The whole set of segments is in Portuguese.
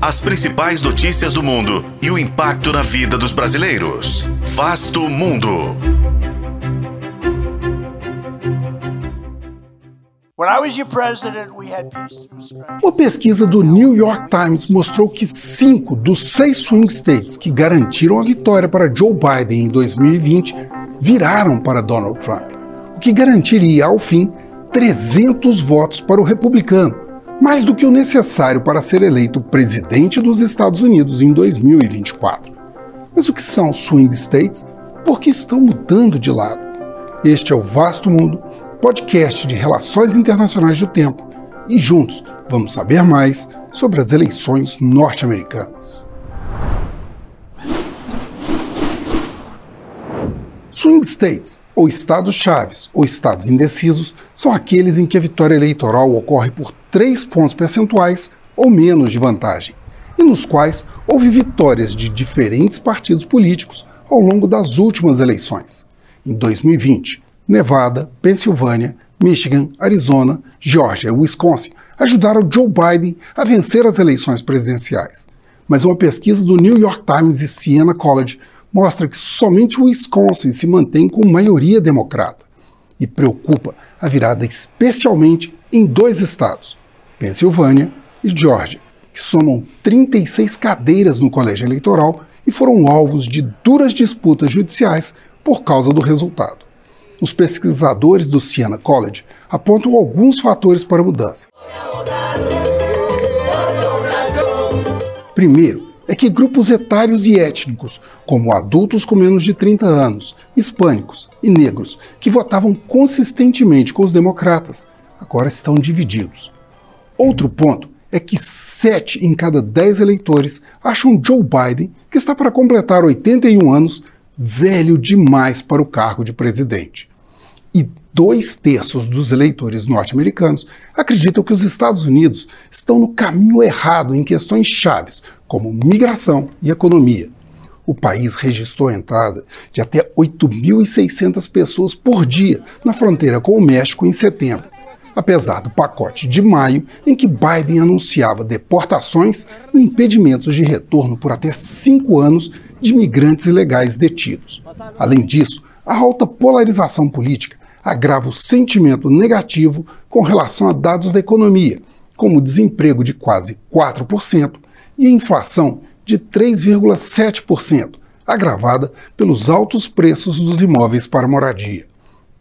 as principais notícias do mundo e o impacto na vida dos brasileiros. Vasto Mundo. Uma pesquisa do New York Times mostrou que cinco dos seis swing states que garantiram a vitória para Joe Biden em 2020 viraram para Donald Trump, o que garantiria, ao fim, 300 votos para o republicano, mais do que o necessário para ser eleito presidente dos Estados Unidos em 2024. Mas o que são swing states? Porque estão mudando de lado. Este é o Vasto Mundo, podcast de relações internacionais do tempo, e juntos vamos saber mais sobre as eleições norte-americanas. Swing states, ou estados chaves, ou estados indecisos, são aqueles em que a vitória eleitoral ocorre por 3 pontos percentuais ou menos de vantagem, e nos quais houve vitórias de diferentes partidos políticos ao longo das últimas eleições. Em 2020, Nevada, Pensilvânia, Michigan, Arizona, Georgia e Wisconsin ajudaram Joe Biden a vencer as eleições presidenciais. Mas uma pesquisa do New York Times e Siena College mostra que somente o Wisconsin se mantém com maioria democrata. E preocupa a virada especialmente em dois estados, Pensilvânia e Georgia, que somam 36 cadeiras no colégio eleitoral e foram alvos de duras disputas judiciais por causa do resultado. Os pesquisadores do Siena College apontam alguns fatores para a mudança. Primeiro, é que grupos etários e étnicos, como adultos com menos de 30 anos, hispânicos e negros, que votavam consistentemente com os democratas, agora estão divididos. Outro ponto é que sete em cada dez eleitores acham Joe Biden, que está para completar 81 anos, velho demais para o cargo de presidente. E dois terços dos eleitores norte-americanos acreditam que os Estados Unidos estão no caminho errado em questões chaves, como migração e economia. O país registrou a entrada de até 8.600 pessoas por dia na fronteira com o México em setembro, apesar do pacote de maio em que Biden anunciava deportações e impedimentos de retorno por até cinco anos de migrantes ilegais detidos. Além disso, a alta polarização política agrava o sentimento negativo com relação a dados da economia, como desemprego de quase 4% e a inflação de 3,7%, agravada pelos altos preços dos imóveis para moradia.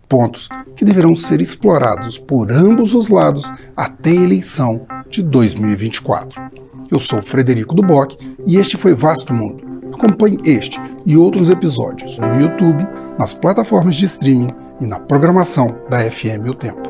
Pontos que deverão ser explorados por ambos os lados até a eleição de 2024. Eu sou Frederico Duboc e este foi Vasto Mundo. Acompanhe este e outros episódios no YouTube, nas plataformas de streaming e na programação da FM O Tempo.